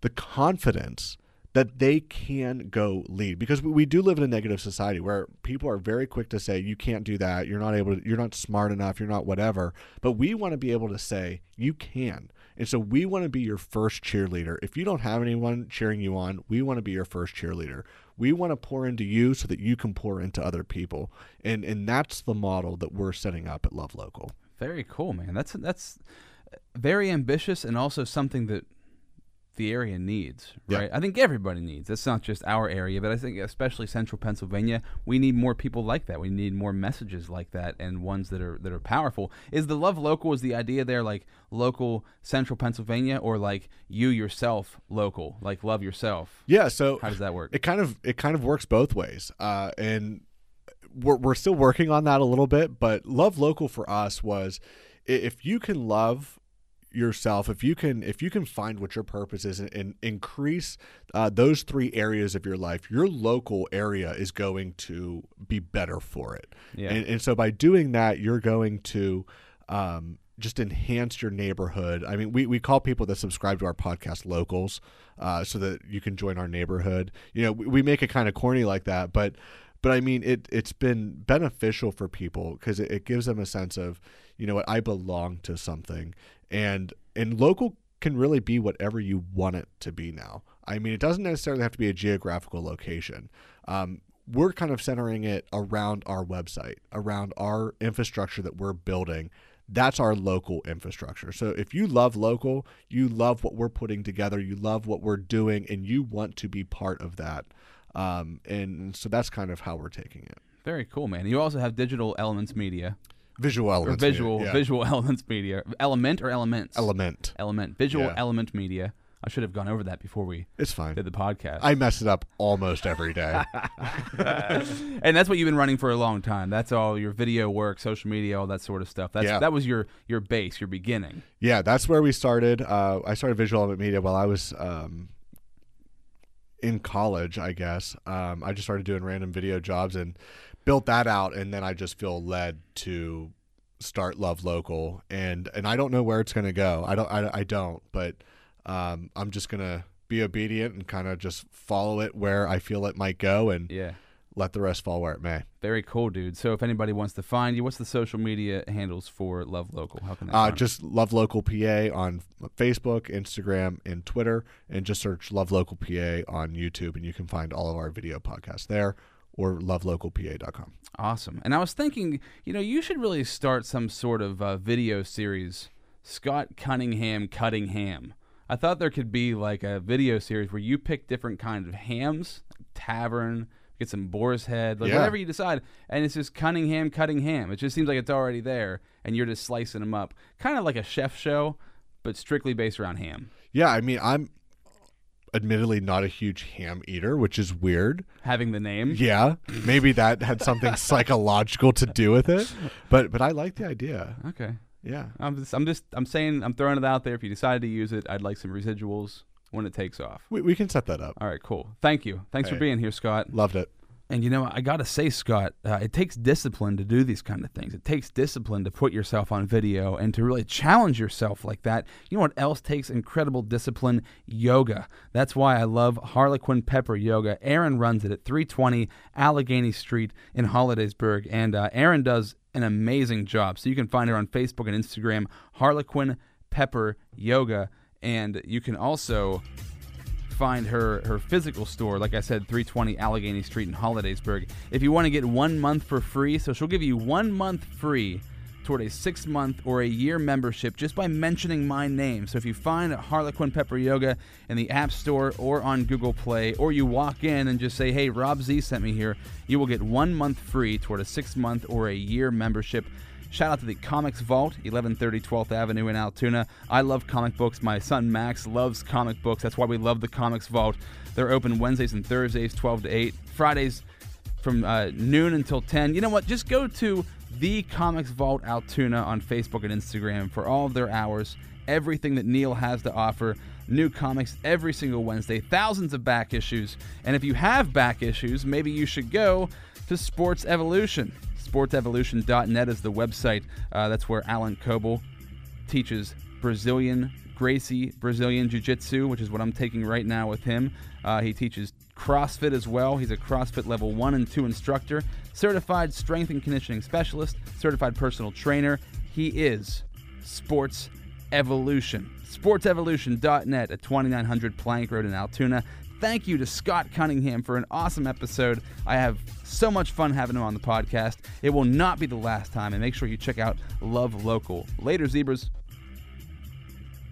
the confidence that they can go lead. Because we, we do live in a negative society where people are very quick to say you can't do that. You're not able to you're not smart enough. You're not whatever. But we want to be able to say you can. And so we want to be your first cheerleader. If you don't have anyone cheering you on we want to be your first cheerleader. We want to pour into you so that you can pour into other people. And and that's the model that we're setting up at love local. Very cool, man. That's that's very ambitious and also something that the area needs, Yeah. right? I think everybody needs. It's not just our area, but I think especially central Pennsylvania, we need more people like that. We need more messages like that and ones that are that are powerful. Is the love local is the idea there like local central Pennsylvania or like you yourself local, like love yourself? Yeah, so How does that work? it kind of it kind of works both ways, uh, and we're we're still working on that a little bit. But love local for us was if you can love yourself, if you can if you can find what your purpose is and, and increase uh, those three areas of your life, your local area is going to be better for it. Yeah. And, and so by doing that, you're going to um, just enhance your neighborhood. I mean, we, we call people that subscribe to our podcast locals uh, so that you can join our neighborhood. You know, we, we make it kind of corny like that, but but I mean, it it's been beneficial for people because it, it gives them a sense of, you know what, I belong to something, and and local can really be whatever you want it to be now. I mean, it doesn't necessarily have to be a geographical location. Um, we're kind of centering it around our website, around our infrastructure that we're building. That's our local infrastructure. So if you love local, you love what we're putting together, you love what we're doing, and you want to be part of that. Um, and so that's kind of how we're taking it. Very cool, man. You also have digital elements media Visual or elements. visual yeah. visual [LAUGHS] elements media. Element or elements? element. element. Visual Yeah. element media. I should have gone over that before we It's fine. did the podcast. I mess it up almost every day. [LAUGHS] [LAUGHS] and that's what you've been running for a long time. That's all your video work, social media, all that sort of stuff. That's Yeah. that was your your base, your beginning. Yeah, that's where we started. Uh, I started visual element media while I was um, in college, I guess. Um, I just started doing random video jobs and built that out, and then I just feel led to start Love Local, and and I don't know where it's gonna go. I don't. I, I don't. But um, I'm just gonna be obedient and kind of just follow it where I feel it might go, and Yeah. let the rest fall where it may. Very cool, dude. So if anybody wants to find you, what's the social media handles for Love Local? How can they Uh, just Love Local PA on Facebook, Instagram, and Twitter, and just search Love Local PA on YouTube, and you can find all of our video podcasts there or lovelocalpa.com. Awesome. And I was thinking, you know, you should really start some sort of uh, video series, Scott Cunningham Cutting Ham. I thought there could be like a video series where you pick different kinds of hams, tavern, get some boar's head, like Yeah. whatever you decide, and it's just Cunningham cutting ham. It just seems like it's already there, and you're just slicing them up, kind of like a chef show, but strictly based around ham. Yeah, I mean, I'm admittedly not a huge ham eater, which is weird. Having the name, Yeah, maybe that had something [LAUGHS] psychological to do with it, but but I like the idea. okay. Yeah. I'm just, I'm just, I'm saying, I'm throwing it out there. If you decided to use it, I'd like some residuals when it takes off. We, we can set that up. All right, cool. Thank you. Thanks for being here, Scott. Loved it. And you know, I got to say, Scott, uh, it takes discipline to do these kind of things. It takes discipline to put yourself on video and to really challenge yourself like that. You know what else takes incredible discipline? Yoga. That's why I love Harlequin Pepper Yoga. Aaron runs it at 320 Allegheny Street in Hollidaysburg. And uh, Aaron does an amazing job. So you can find her on Facebook and Instagram, Harlequin Pepper Yoga. And you can also find her her physical store like i said 320 allegheny street in hollidaysburg. If you want to get one month for free so she'll give you one month free toward a six month or a year membership just by mentioning my name. So if you find harlequin pepper yoga in the app store or on google play or you walk in and just say hey rob z sent me here you will get one month free toward a six month or a year membership Shout out to the Comics Vault, 1130 12th Avenue in Altoona. I love comic books. My son Max loves comic books. That's why we love the Comics Vault. They're open Wednesdays and Thursdays, 12 to 8. Fridays from uh, noon until 10. You know what? Just go to the Comics Vault Altoona on Facebook and Instagram for all of their hours. Everything that Neil has to offer. New comics every single Wednesday. Thousands of back issues. And if you have back issues, maybe you should go to Sports Evolution. SportsEvolution.net is the website. Uh, that's where Alan Coble teaches Brazilian Gracie Brazilian Jiu Jitsu, which is what I'm taking right now with him. Uh, he teaches CrossFit as well. He's a CrossFit level one and two instructor, certified strength and conditioning specialist, certified personal trainer. He is Sports Evolution. SportsEvolution.net at 2900 Plank Road in Altoona. Thank you to Scott Cunningham for an awesome episode. I have so much fun having him on the podcast. It will not be the last time, and make sure you check out Love Local. Later, Zebras.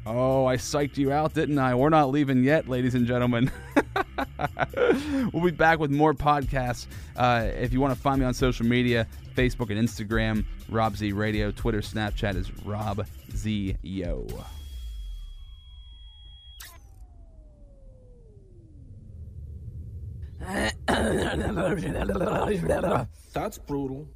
Oh, I psyched you out, didn't I? We're not leaving yet, ladies and gentlemen. [LAUGHS] we'll be back with more podcasts. Uh, if you want to find me on social media, Facebook and Instagram, Rob Z Radio. Twitter, Snapchat is Rob Z Yo. [COUGHS] That's brutal.